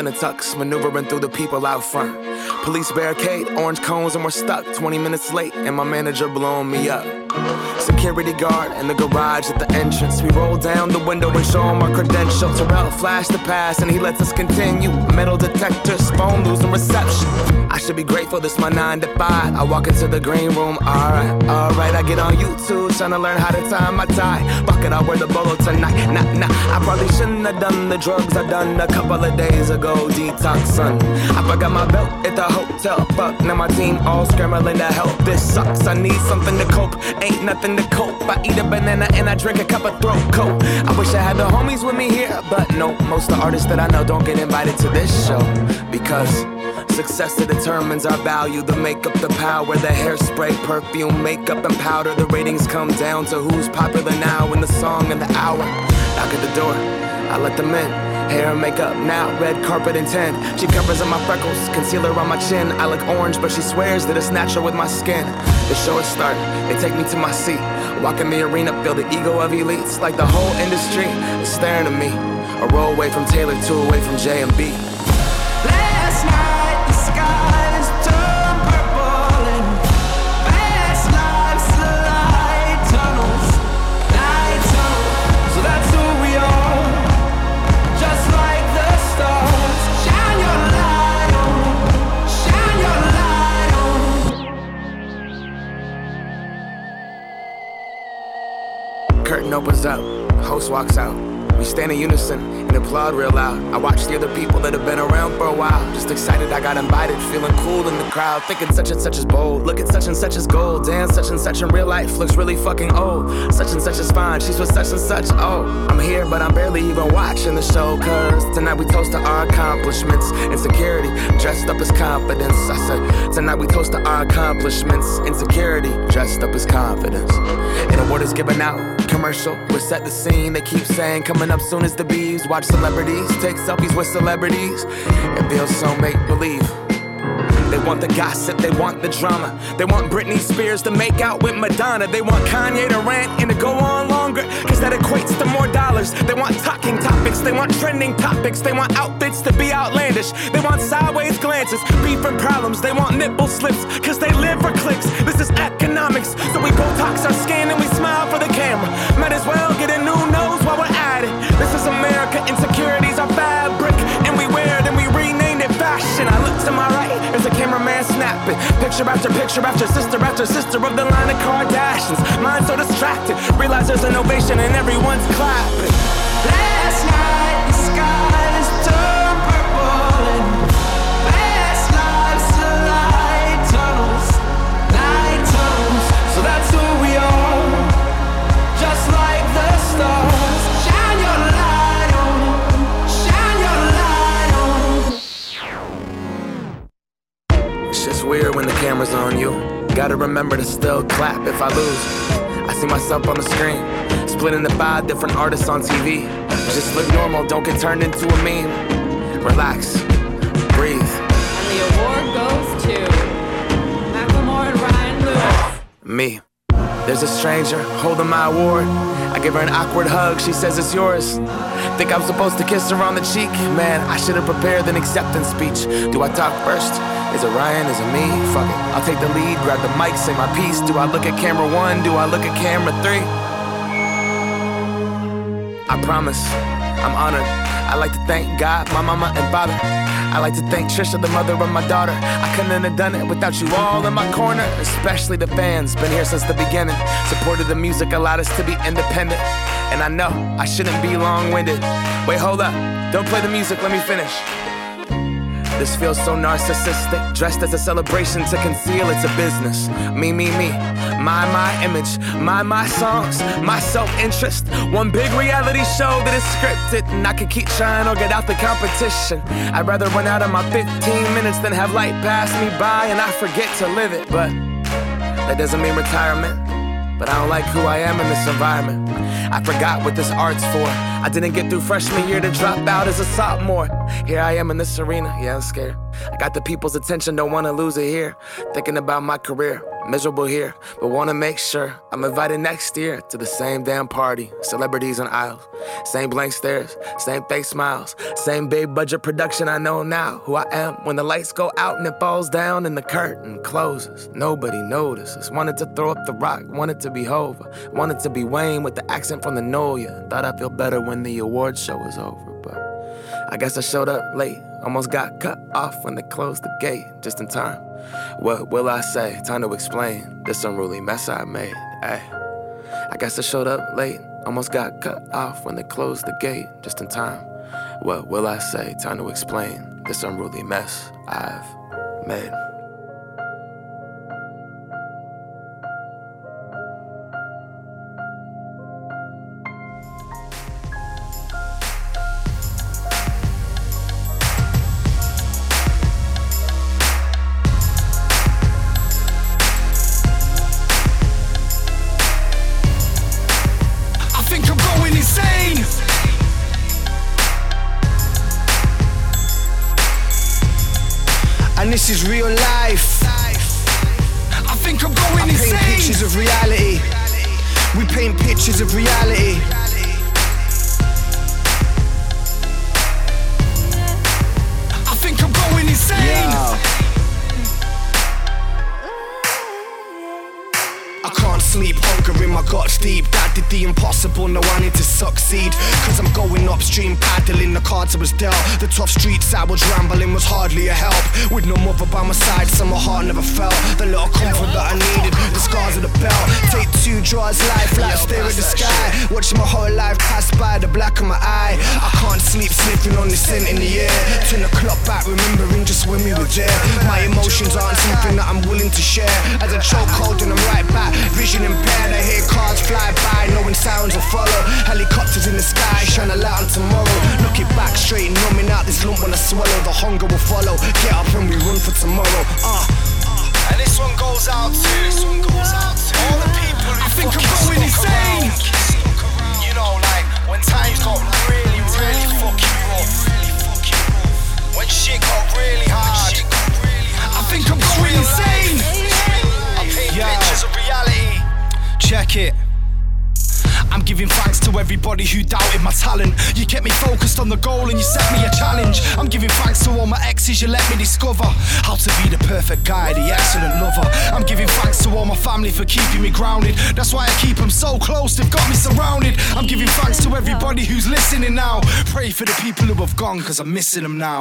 in a tux, maneuvering through the people out front. Police barricade, orange cones, and we're stuck 20 minutes late, and my manager blowing me up. Security guard in the garage at the entrance. We roll down the window and show him our credentials. Terrell flash the pass and he lets us continue. Metal detectors, phone losing reception. I should be grateful this my nine to five. I walk into the green room, alright, alright. I get on YouTube trying to learn how to tie my tie. Bucket, I wear the bolo tonight. Nah, nah, I probably shouldn't have done the drugs I done a couple of days ago. Detox, son. I forgot my belt at the hotel. Fuck, now my team all scrambling to help. This sucks. I need something to cope. Ain't nothing to cope. I eat a banana and I drink a cup of throat coat. I wish I had the homies with me here, but no. Most of the artists that I know don't get invited to this show because. Success that determines our value. The makeup, the power, the hairspray, perfume, makeup, and powder. The ratings come down to who's popular now in the song and the hour. Knock at the door, I let them in. Hair and makeup now, red carpet intent. She covers up my freckles, concealer on my chin. I look orange, but she swears that it's natural with my skin. The show is starting, they take me to my seat. Walk in the arena, feel the ego of elites. Like the whole industry is staring at me. A roll away from Taylor, two away from Jay and Bey. Last night the skies walks out. We stand in unison and applaud real loud. I watch the other people that have been around for a while. Just excited I got invited, feeling cool in the crowd. Thinking such and such is bold. Look at such and such is gold. Damn, such and such in real life looks really fucking old. Such and such is fine, she's with such and such. Oh, I'm here, but I'm barely even watching the show. Cause tonight we toast to our accomplishments. Insecurity, dressed up as confidence. I said, tonight we toast to our accomplishments. Insecurity, dressed up as confidence. And award is given out commercial. We set the scene. They keep saying coming up soon as the bees. Watch celebrities take selfies with celebrities. It feels so make believe. They want the gossip, they want the drama. They want Britney Spears to make out with Madonna. They want Kanye to rant and to go on longer, cause that equates to more dollars. They want talking topics, they want trending topics. They want outfits to be outlandish. They want sideways glances, beef and problems. They want nipple slips, cause they live for clicks. This is economics, so we Botox our skin and we smile for the camera. Might as well get a snapping. Picture after picture after sister after sister of the line of Kardashians. Mind so distracted, realize there's an ovation and everyone's clapping. Last night the skies when on you. Gotta remember to still clap if I lose. I see myself on the screen, split into five different artists on TV. Just look normal, don't get turned into a meme. Relax, breathe. And the award goes to Macklemore and Ryan Lewis. Me. There's a stranger holding my award. I give her an awkward hug, she says it's yours. Think I'm supposed to kiss her on the cheek? Man, I should have prepared an acceptance speech. Do I talk first? Is it Ryan? Is it me? Fuck it. I'll take the lead, grab the mic, say my piece. Do I look at camera one? Do I look at camera three? I promise, I'm honored. I like to thank God, my mama, and father. I like to thank Tricia, the mother of my daughter. I couldn't have done it without you all in my corner, especially the fans. Been here since the beginning. Supported the music, allowed us to be independent. And I know I shouldn't be long winded. Wait, hold up. Don't play the music, let me finish. This feels so narcissistic, dressed as a celebration to conceal it's a business. Me, me, me, my, my image, my, my songs, my self interest. One big reality show that is scripted, and I can keep trying or get out the competition. I'd rather run out of my 15 minutes than have light pass me by and I forget to live it. But that doesn't mean retirement. But I don't like who I am in this environment. I forgot what this art's for. I didn't get through freshman year to drop out as a sophomore. Here I am in this arena, yeah, I'm scared. I got the people's attention, don't wanna lose it here. Thinking about my career. Miserable here, but wanna make sure I'm invited next year to the same damn party. Celebrities on aisles, same blank stares, same fake smiles, same big budget production I know now. Who I am when the lights go out and it falls down and the curtain closes. Nobody notices. Wanted to throw up the rock, wanted to be Hova, wanted to be Wayne with the accent from the Nola. Thought I'd feel better when the award show was over, but I guess I showed up late. Almost got cut off when they closed the gate, just in time. What will I say? Time to explain this unruly mess I made. Ay. I guess I showed up late. Almost got cut off when they closed the gate, just in time. What will I say? Time to explain this unruly mess I've made. Tough streets I was rambling was hardly a help. With no mother by my side, so my heart never felt. The little comfort that I needed, the scars of the belt. Take two draws, life like stare at the sky. Watching my whole life pass by, the black of my eye. I can't sleep, sniffing on the scent in the air. Turn the clock back, remembering just when we were there. My emotions aren't something that I'm willing to share. As I choke cold and I'm right back, vision impaired. I hear cars fly by, knowing sounds will follow. Helicopters in the sky, shine a light on tomorrow. Looking back straight, numbing out this lump when I swallow. The hunger will follow. Get up and we run for tomorrow. Uh. And this one goes out to this one goes out to all the people who I think I'm going insane. around. You know, like when times got really, really fucking rough. When shit got really hard. I think I'm going insane. I paint pictures of reality. Check it. I'm giving thanks to everybody who doubted my talent. You kept me focused on the goal and you set me a challenge. I'm giving thanks to all my exes, you let me discover how to be the perfect guy, the excellent lover. I'm giving thanks to all my family for keeping me grounded. That's why I keep them so close, they've got me surrounded. I'm giving thanks to everybody who's listening now. Pray for the people who have gone, cause I'm missing them now.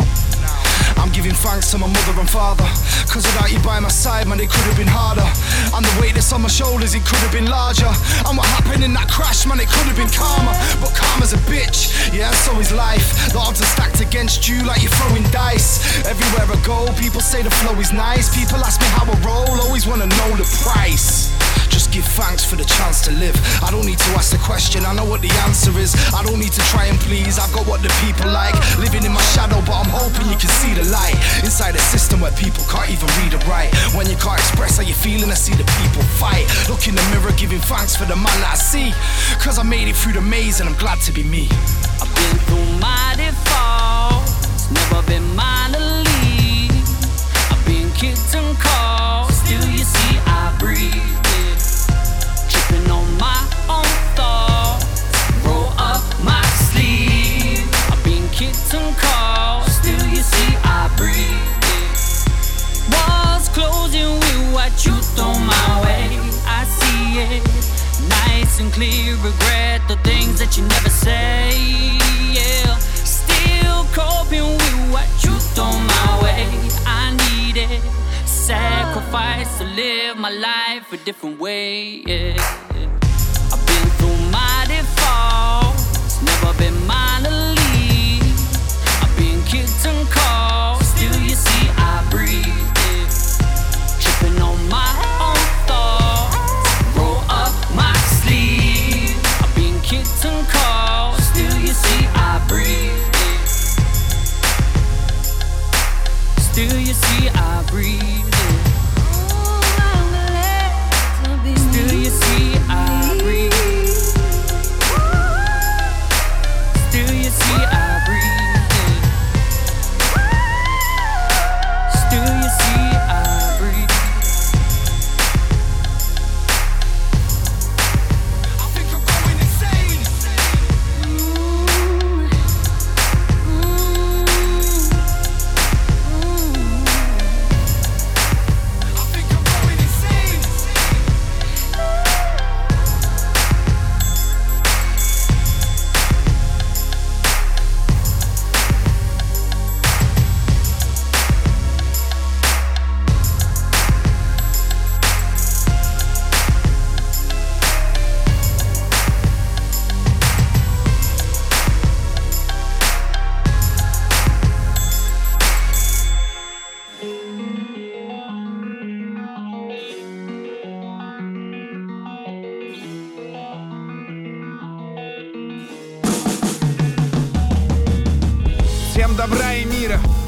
I'm giving thanks to my mother and father. Cause without you by my side, man, it could have been harder. And the weight that's on my shoulders, it could have been larger. And what happened in that crash, man, it could have been calmer. But karma's a bitch, yeah, so is life. The odds are stacked against you like you're throwing dice. Everywhere I go, people say the flow is nice. People ask me how I roll, always wanna know the price. Just give thanks for the chance to live. I don't need to ask the question, I know what the answer is. I don't need to try and please, I've got what the people like. Living in my shadow, but I'm hoping you can see the light. Inside a system where people can't even read or write. When you can't express how you're feeling, I see the people fight. Look in the mirror, giving thanks for the man that I see. Cause I made it through the maze and I'm glad to be me. I've been through mighty falls, never been mine to leave.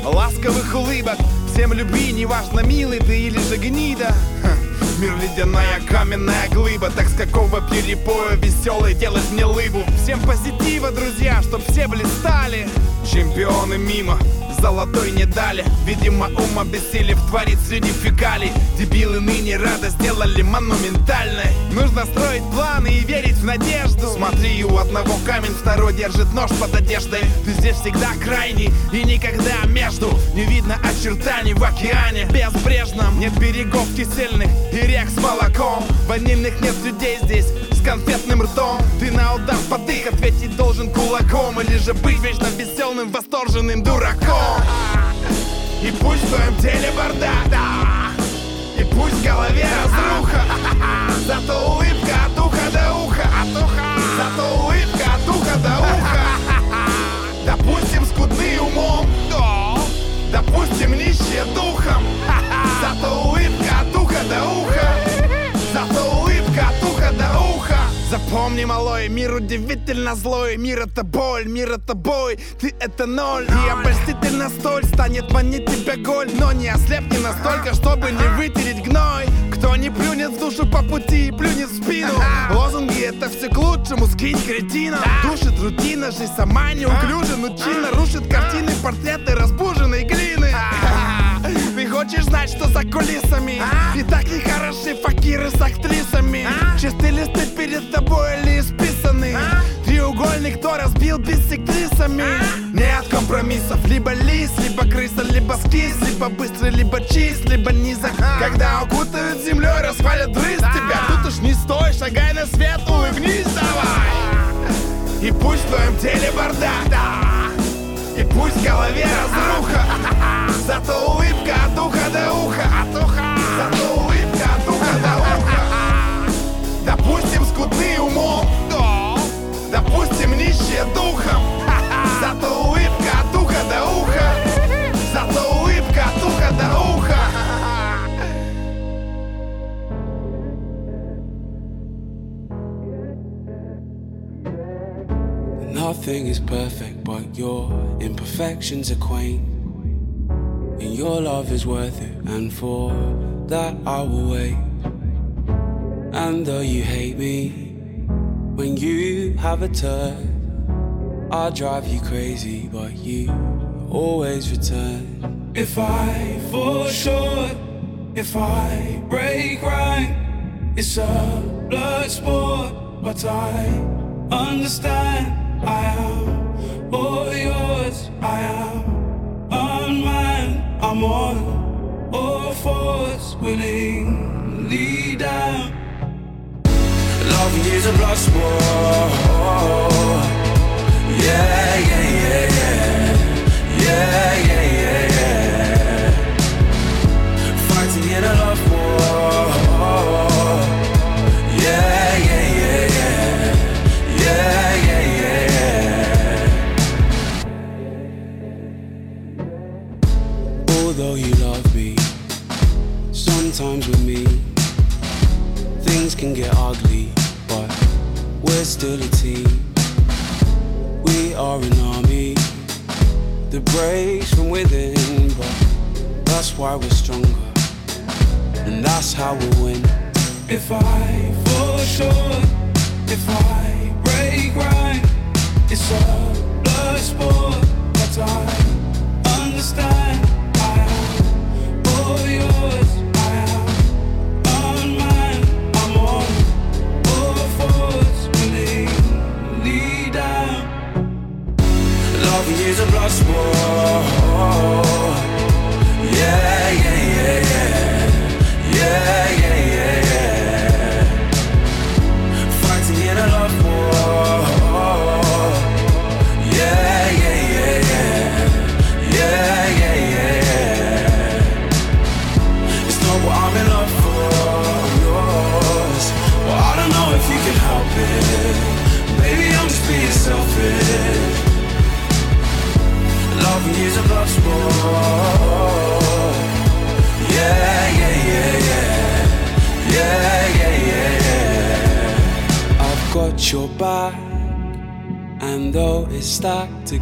Ласковых улыбок. Всем люби, неважно, милый ты или же гнида. Мир ледяная каменная глыба. Так с какого перепоя веселый делать мне лыбу? Всем позитива, друзья, чтоб все блистали. Чемпионы мимо, золотой не дали Видимо, ум обессилев творит среди фекалий. Дебилы ныне рада сделали монументальной. Нужно строить планы и верить в надежду. Смотри, у одного камень, второй держит нож под одеждой. Ты здесь всегда крайний и никогда между. Не видно очертаний в океане. Безбрежном Нет берегов кисельных и рек с молоком. Ванильных нет людей здесь с конфетным ртом. Ты на удар под их ответить должен кулаком. Или же быть вечно веселым, восторженным дураком. И пусть в твоем теле бардак. Да. И пусть в голове разруха Запомни, малой, мир удивительно злой. Мир это боль, мир это бой. Ты это ноль. И обольстительно столь станет манить тебя голь. Но не ослепни настолько, чтобы не вытереть гной. Кто не плюнет в душу по пути, плюнет в спину. Лозунги это все к лучшему, скинь кретина. Душит рутина, жизнь сама неуклюжа. Но чинно рушит картины, портреты ты хочешь знать, что за кулисами? И так не хороши факиры с актрисами. Чистые листы перед тобой или исписаны Треугольник, кто разбил биссектрисами Нет компромиссов, либо лис, либо крыса, либо скис Либо быстрый, либо чист, либо низок. Когда укутают землей, расхвалят дрыз тебя. Тут уж не стой, шагай на свет, улыбнись давай. И пусть в твоем теле бардак, да. И пусть в голове разруха. Зато улыбка от Nothing is perfect, but your imperfections are quaint. And your love is worth it, and for that I will wait. And though you hate me, when you have a turn, I'll drive you crazy, but you always return. If I fall short, if I break right, it's a blood sport, but I understand. I am unmanned. I'm on all fours, willingly down. Loving you's a blood sport. Yeah, yeah. Yeah, yeah, yeah, team. We are an army that breaks from within, but that's why we're stronger, and that's how we win. If I fall short, if I break right, it's a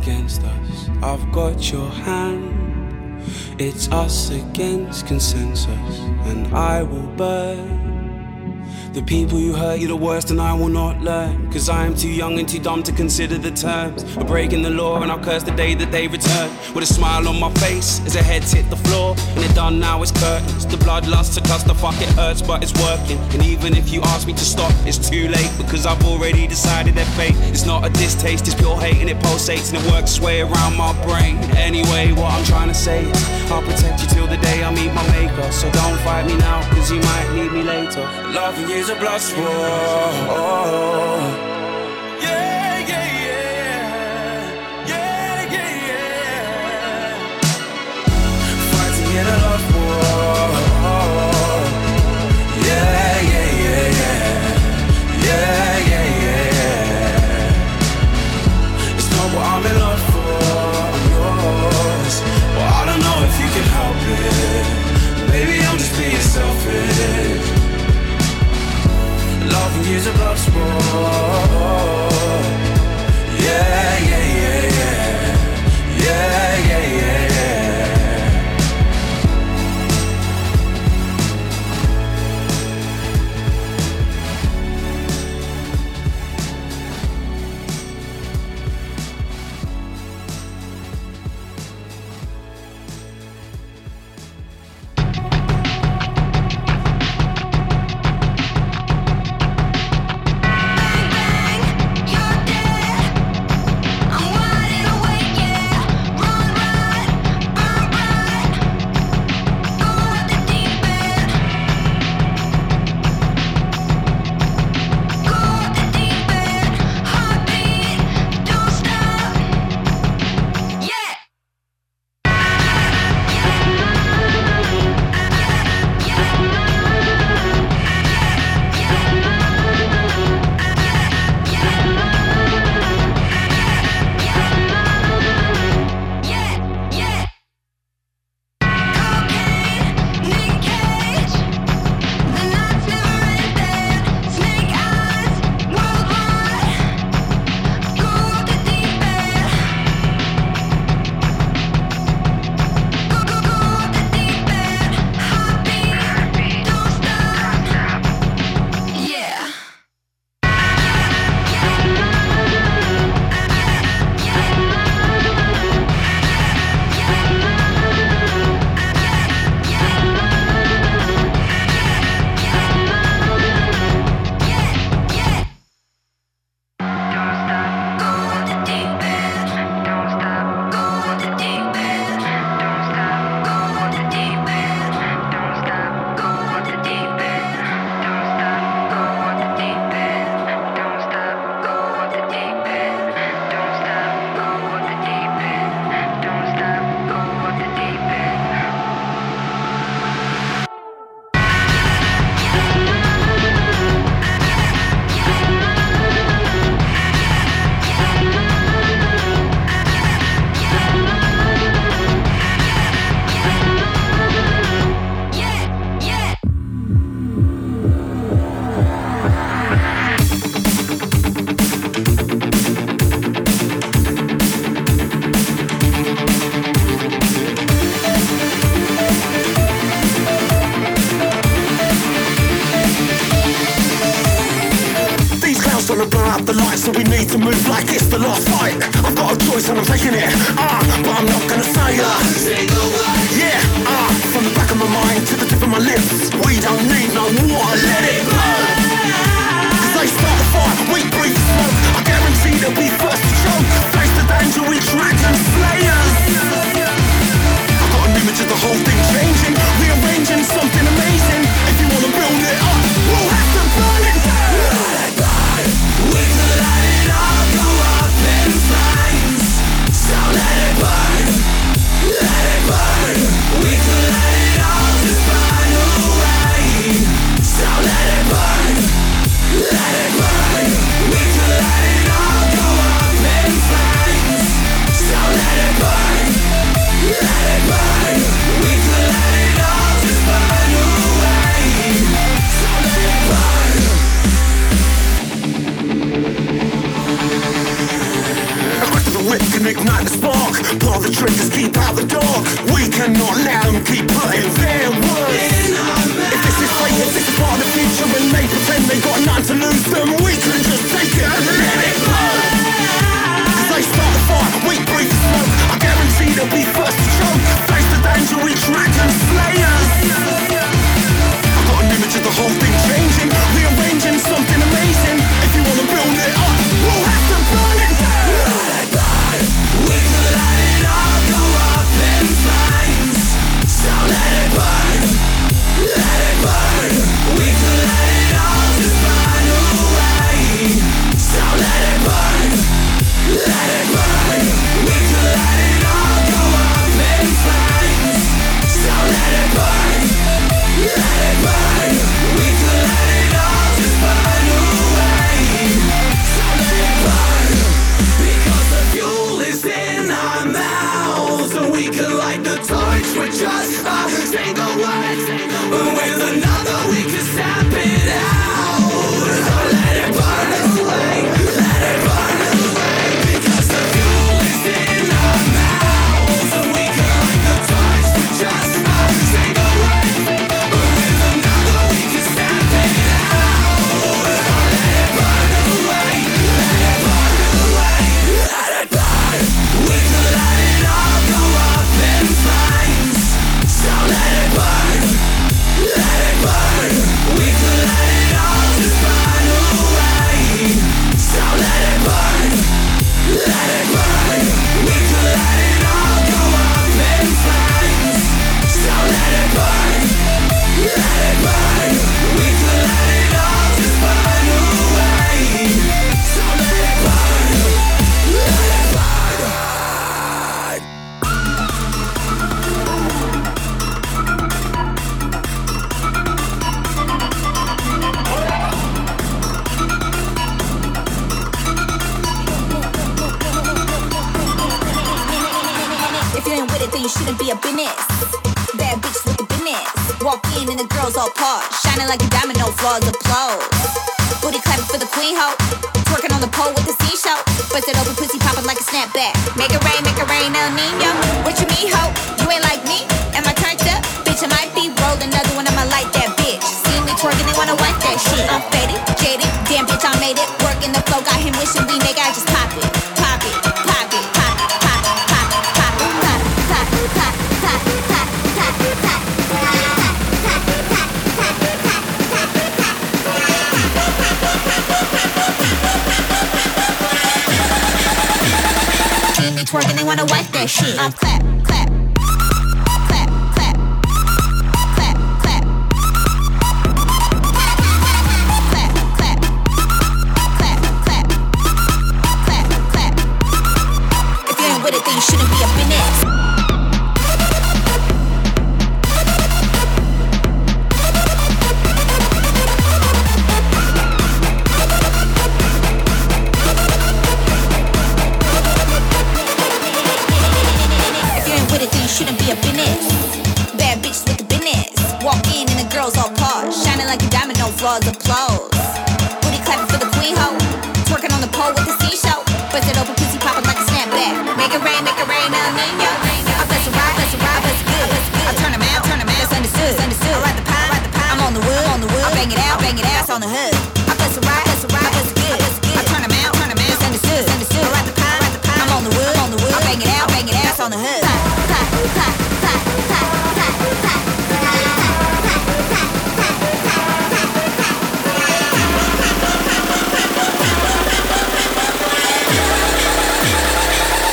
against us, I've got your hand. It's us against consensus, and I will burn. The people you hurt, you're the worst, and I will not learn. Cause I am too young and too dumb to consider the terms of breaking the law, and I'll curse the day that they return. With a smile on my face as their heads hit the floor, and it done now, it's curtains. The bloodlust to cuss the fuck, it hurts, but it's working. And even if you ask me to stop, it's too late, because I've already decided that fate It's not a distaste, it's pure hate, and it pulsates, and it works its way around my brain. Anyway, what I'm trying to say is, I'll protect you till the day I meet my maker. So don't fight me now, cause you might need me later. Loving you is a blood sport. Lips, we don't need no water, let it burn. Cause they start the fire, we breathe smoke. I guarantee they'll be first to choke. Face the danger with dragon slayers. I got an image of the whole thing ignite the spark. Pull the triggers, keep out the dark. We cannot let them keep putting their words. If this is fate, if this is part of the future, and they pretend they got nothing to lose, then we. you shouldn't be a business. Bad bitch with the business. Walk in and the girls all pause. Shining like a diamond, no flaws, applause. Booty clapping for the queen hoe. Twerking on the pole with the seashell. Bust it open, pussy popping like a snapback. Make it rain, make it rain, El Nino. What you mean, hoe? You ain't like me? Am I turned up? Bitch, I might be. Roll another one, I'ma light that bitch. See me twerking, they wanna want that shit. I'm faded, jaded. Damn, bitch, I made it. Working the flow, got him wishing we nigga, I just pop it. twerking, they wanna wipe that shit. I'm clap.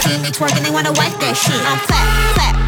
See me twerking, they wanna wipe that shit. I'm fat, fat.